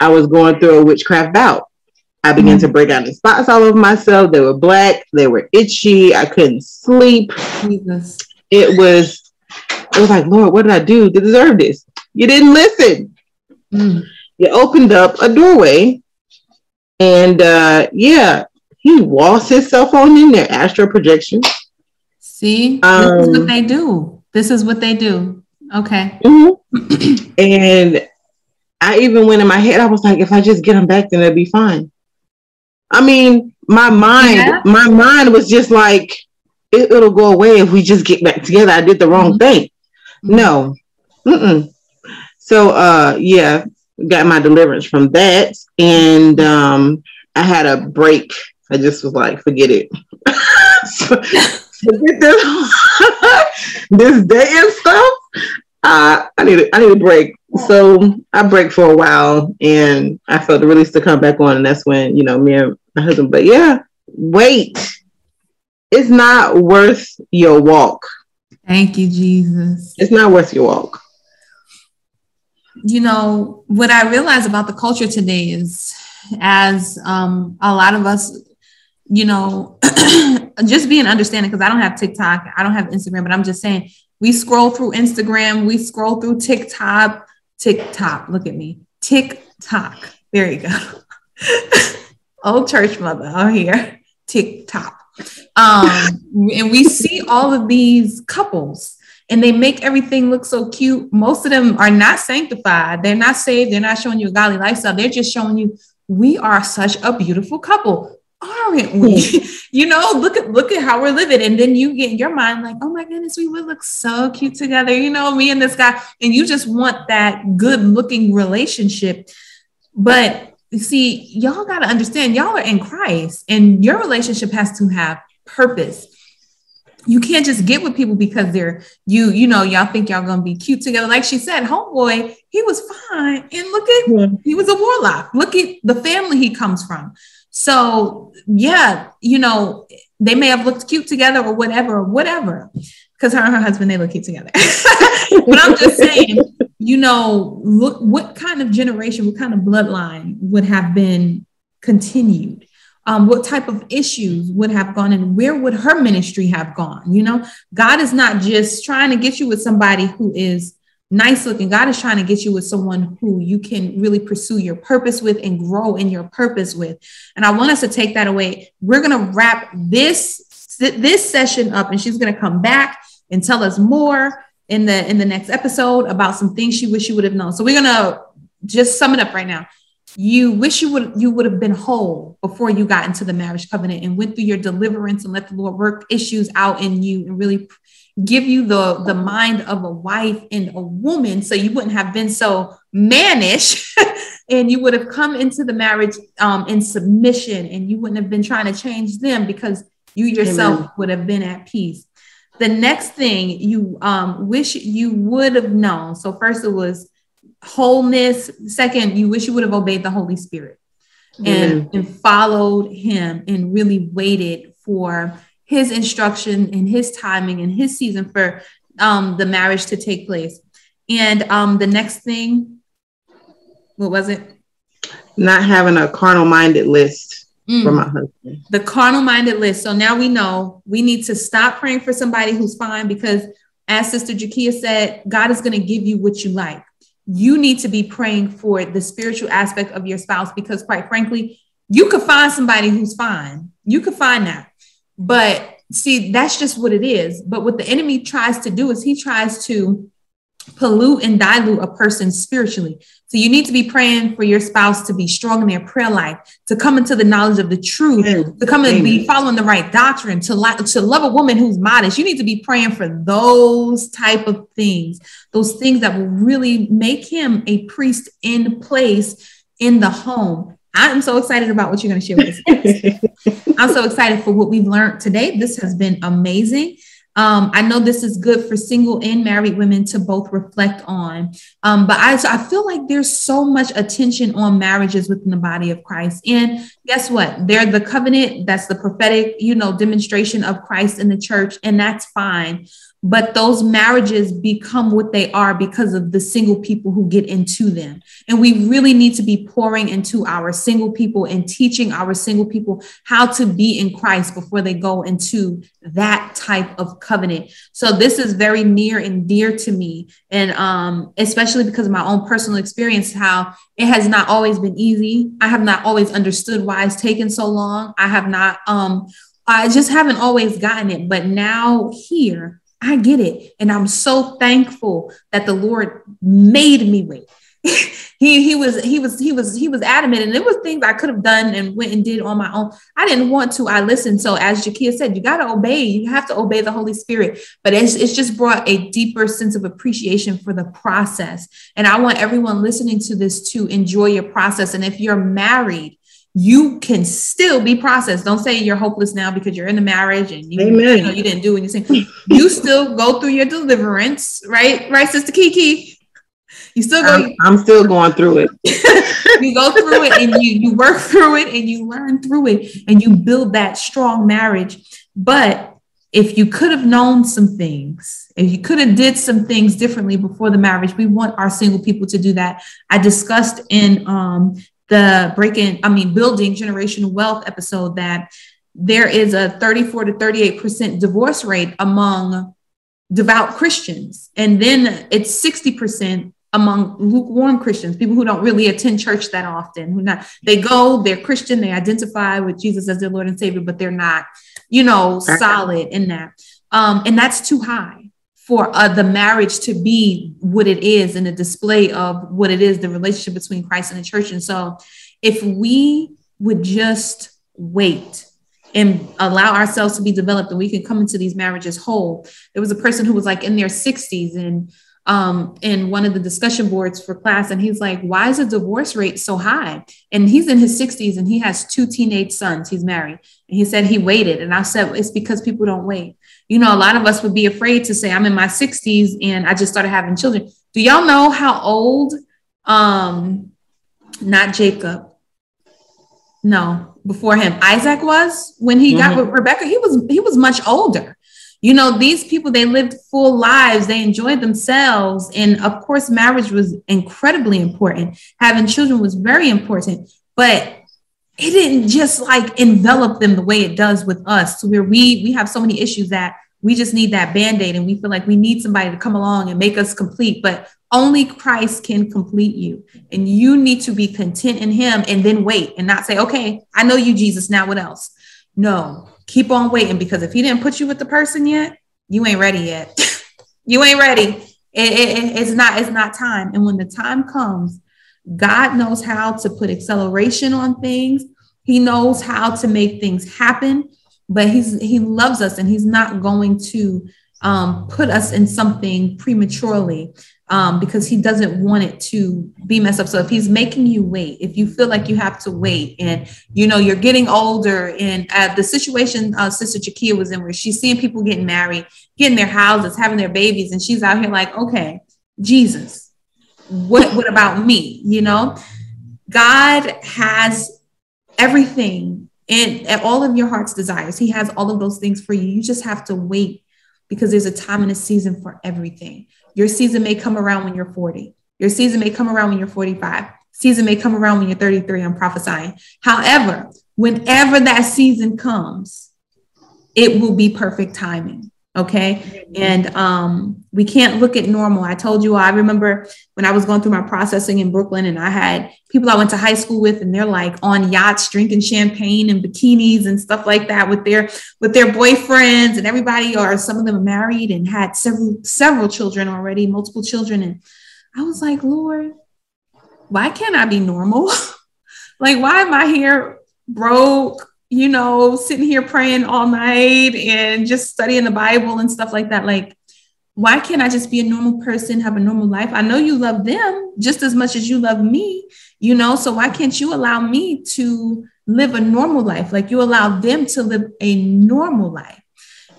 I was going through a witchcraft bout. I began mm-hmm. to break out in spots all over myself. They were black, they were itchy, I couldn't sleep. Jesus. It was it was like, Lord, what did I do to deserve this? You didn't listen. Mm. You opened up a doorway, and uh, yeah, he waltzed his cell phone in there, astral projection. See, um, this is what um, they do. This is what they do. Okay. Mm-hmm. [CLEARS THROAT] and I even went in my head, I was like, if I just get him back, then it'll be fine. I mean, my mind, yeah. my mind was just like, it, will go away if we just get back together. I did the wrong mm-hmm. thing. No. Mm-mm. So uh yeah, got my deliverance from that. And um I had a break. I just was like, forget it. [LAUGHS] forget this [LAUGHS] this day and stuff. Uh, I need a, I need a break. So I break for a while and I felt the release to come back on and that's when, you know, me and my husband, but yeah, wait. It's not worth your walk. Thank you, Jesus. It's not worth your walk you know, what I realize about the culture today is as um, a lot of us, you know, [CLEARS THROAT] just being understanding, because I don't have TikTok, I don't have Instagram, but I'm just saying we scroll through Instagram, we scroll through TikTok, TikTok, look at me, TikTok. There you go. [LAUGHS] Old church mother out here, TikTok. Um, and we see all of these couples and they make everything look so cute. Most of them are not sanctified. They're not saved. They're not showing you a godly lifestyle. They're just showing you we are such a beautiful couple. aren't we? Hmm. [LAUGHS] you know, look at look at how we're living. And then you get in your mind like, oh my goodness, we would look so cute together, you know, me and this guy. And you just want that good looking relationship. But you see, y'all got to understand, y'all are in Christ, and your relationship has to have purpose. You can't just get with people because they're you, you know, y'all think y'all gonna be cute together. Like she said, homeboy, he was fine. And look at yeah. he was a warlock. Look at the family he comes from. So yeah, you know, they may have looked cute together or whatever, whatever. Because her and her husband, they look cute together. [LAUGHS] but I'm just saying, you know, look what kind of generation, what kind of bloodline would have been continued? Um, what type of issues would have gone and where would her ministry have gone? You know, God is not just trying to get you with somebody who is nice looking. God is trying to get you with someone who you can really pursue your purpose with and grow in your purpose with. And I want us to take that away. We're going to wrap this this session up and she's going to come back and tell us more in the in the next episode about some things she wish she would have known. So we're going to just sum it up right now. You wish you would you would have been whole before you got into the marriage covenant and went through your deliverance and let the Lord work issues out in you and really give you the the mind of a wife and a woman so you wouldn't have been so mannish [LAUGHS] and you would have come into the marriage um, in submission and you wouldn't have been trying to change them because you yourself Amen. would have been at peace the next thing you um, wish you would have known so first it was wholeness second you wish you would have obeyed the holy spirit and, and followed him and really waited for his instruction and his timing and his season for um, the marriage to take place. And um, the next thing, what was it? Not having a carnal minded list mm. for my husband. The carnal minded list. So now we know we need to stop praying for somebody who's fine because, as Sister Jakia said, God is going to give you what you like. You need to be praying for the spiritual aspect of your spouse because, quite frankly, you could find somebody who's fine. You could find that. But see, that's just what it is. But what the enemy tries to do is he tries to pollute and dilute a person spiritually. So you need to be praying for your spouse to be strong in their prayer life, to come into the knowledge of the truth, Amen. to come and be following the right doctrine, to like to love a woman who's modest. You need to be praying for those type of things, those things that will really make him a priest in place in the home. I'm so excited about what you're going to share with us. [LAUGHS] I'm so excited for what we've learned today. This has been amazing. Um, I know this is good for single and married women to both reflect on. Um, but I, I feel like there's so much attention on marriages within the body of Christ. And guess what? They're the covenant, that's the prophetic, you know, demonstration of Christ in the church, and that's fine but those marriages become what they are because of the single people who get into them. And we really need to be pouring into our single people and teaching our single people how to be in Christ before they go into that type of covenant. So this is very near and dear to me. And um, especially because of my own personal experience, how it has not always been easy. I have not always understood why it's taken so long. I have not um I just haven't always gotten it. But now here I get it. And I'm so thankful that the Lord made me wait. [LAUGHS] he he was he was he was he was adamant and there was things I could have done and went and did on my own. I didn't want to. I listened. So as Jakia said, you got to obey. You have to obey the Holy Spirit. But it's, it's just brought a deeper sense of appreciation for the process. And I want everyone listening to this to enjoy your process. And if you're married, you can still be processed. Don't say you're hopeless now because you're in a marriage and you, you know you didn't do anything. you still go through your deliverance, right? Right, Sister Kiki. You still go. I'm, I'm still going through it. [LAUGHS] you go through it and you you work through it and you learn through it and you build that strong marriage. But if you could have known some things, if you could have did some things differently before the marriage, we want our single people to do that. I discussed in um, the breaking, I mean, building generational wealth episode that there is a 34 to 38% divorce rate among devout Christians. And then it's 60% among lukewarm Christians, people who don't really attend church that often, who not they go, they're Christian, they identify with Jesus as their Lord and Savior, but they're not, you know, solid in that. Um, and that's too high for uh, the marriage to be what it is and a display of what it is the relationship between christ and the church and so if we would just wait and allow ourselves to be developed and we can come into these marriages whole. There was a person who was like in their 60s and um, in one of the discussion boards for class, and he's like, Why is the divorce rate so high? And he's in his 60s and he has two teenage sons. He's married. And he said he waited. And I said, It's because people don't wait. You know, a lot of us would be afraid to say, I'm in my 60s and I just started having children. Do y'all know how old, um, not Jacob, no, before him, Isaac was when he mm-hmm. got with Rebecca? He was he was much older. You know, these people they lived full lives, they enjoyed themselves, and of course, marriage was incredibly important. Having children was very important, but it didn't just like envelop them the way it does with us, to where we we have so many issues that we just need that band-aid and we feel like we need somebody to come along and make us complete but only christ can complete you. And you need to be content in him and then wait and not say okay i know you jesus now what else? No keep on waiting because if he didn't put you with the person yet you ain't ready yet. [LAUGHS] You ain't ready. It, it, it's not it's not time. And when the time comes god knows how to put acceleration on things he knows how to make things happen but he's he loves us and he's not going to um, put us in something prematurely um, because he doesn't want it to be messed up. So if he's making you wait, if you feel like you have to wait, and you know you're getting older, and uh, the situation uh, Sister Jakia was in, where she's seeing people getting married, getting their houses, having their babies, and she's out here like, okay, Jesus, what what about me? You know, God has everything and all of your heart's desires. He has all of those things for you. You just have to wait because there's a time and a season for everything. Your season may come around when you're 40. Your season may come around when you're 45. Season may come around when you're 33. I'm prophesying. However, whenever that season comes, it will be perfect timing. Okay. And um, we can't look at normal. I told you, I remember when I was going through my processing in Brooklyn and I had people I went to high school with and they're like on yachts drinking champagne and bikinis and stuff like that with their with their boyfriends and everybody or some of them married and had several several children already, multiple children. And I was like, Lord, why can't I be normal? [LAUGHS] like, why am I here broke? You know, sitting here praying all night and just studying the Bible and stuff like that. Like, why can't I just be a normal person, have a normal life? I know you love them just as much as you love me, you know, so why can't you allow me to live a normal life? Like you allow them to live a normal life.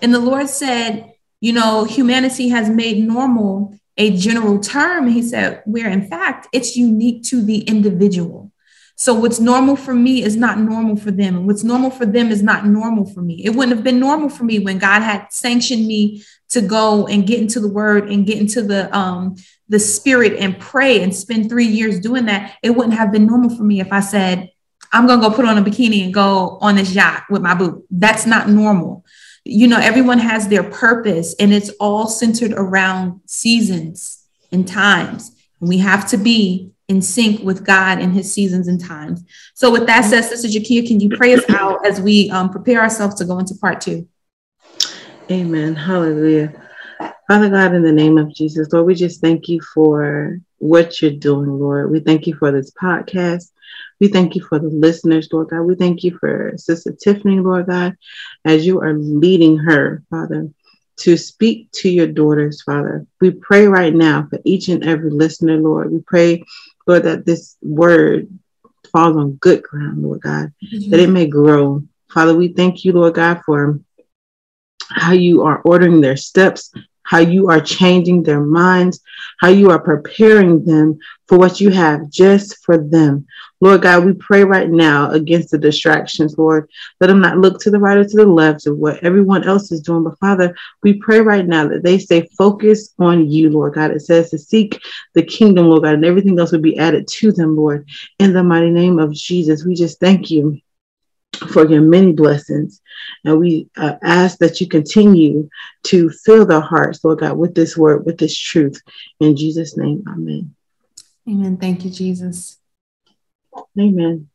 And the Lord said, you know, humanity has made normal a general term. He said, where in fact it's unique to the individual. So what's normal for me is not normal for them. And what's normal for them is not normal for me. It wouldn't have been normal for me when God had sanctioned me to go and get into the word and get into the um the spirit and pray and spend three years doing that. It wouldn't have been normal for me if I said, I'm gonna go put on a bikini and go on this yacht with my boo. That's not normal. You know, everyone has their purpose and it's all centered around seasons and times. And we have to be in sync with God and his seasons and times. So with that said, Sister Jakia, can you pray us out as we um, prepare ourselves to go into part two? Amen. Hallelujah. Father God, in the name of Jesus, Lord, we just thank you for what you're doing, Lord. We thank you for this podcast. We thank you for the listeners, Lord God. We thank you for Sister Tiffany, Lord God, as you are leading her, Father, to speak to your daughters, Father. We pray right now for each and every listener, Lord. We pray Lord, that this word falls on good ground, Lord God, mm-hmm. that it may grow. Father, we thank you, Lord God, for how you are ordering their steps, how you are changing their minds, how you are preparing them for what you have just for them. Lord God, we pray right now against the distractions, Lord. Let them not look to the right or to the left of what everyone else is doing. But Father, we pray right now that they stay focused on you, Lord God. It says to seek the kingdom, Lord God, and everything else will be added to them, Lord. In the mighty name of Jesus, we just thank you for your many blessings. And we uh, ask that you continue to fill their hearts, Lord God, with this word, with this truth. In Jesus' name, amen. Amen. Thank you, Jesus. Amen.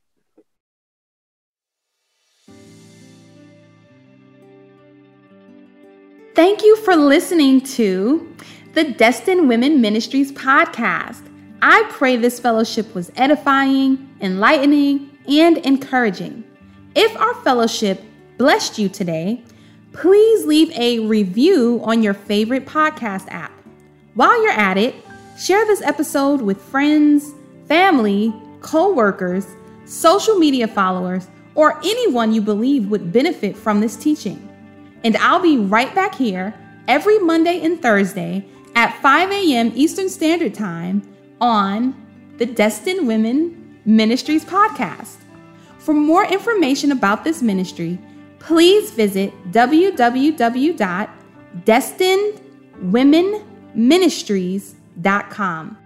Thank you for listening to the Destined Women Ministries podcast. I pray this fellowship was edifying, enlightening, and encouraging. If our fellowship blessed you today, please leave a review on your favorite podcast app. While you're at it, share this episode with friends, family, co workers, social media followers, or anyone you believe would benefit from this teaching. And I'll be right back here every Monday and Thursday at 5 a.m. Eastern Standard Time on the Destined Women Ministries podcast. For more information about this ministry, please visit www.destinedwomenministries.com.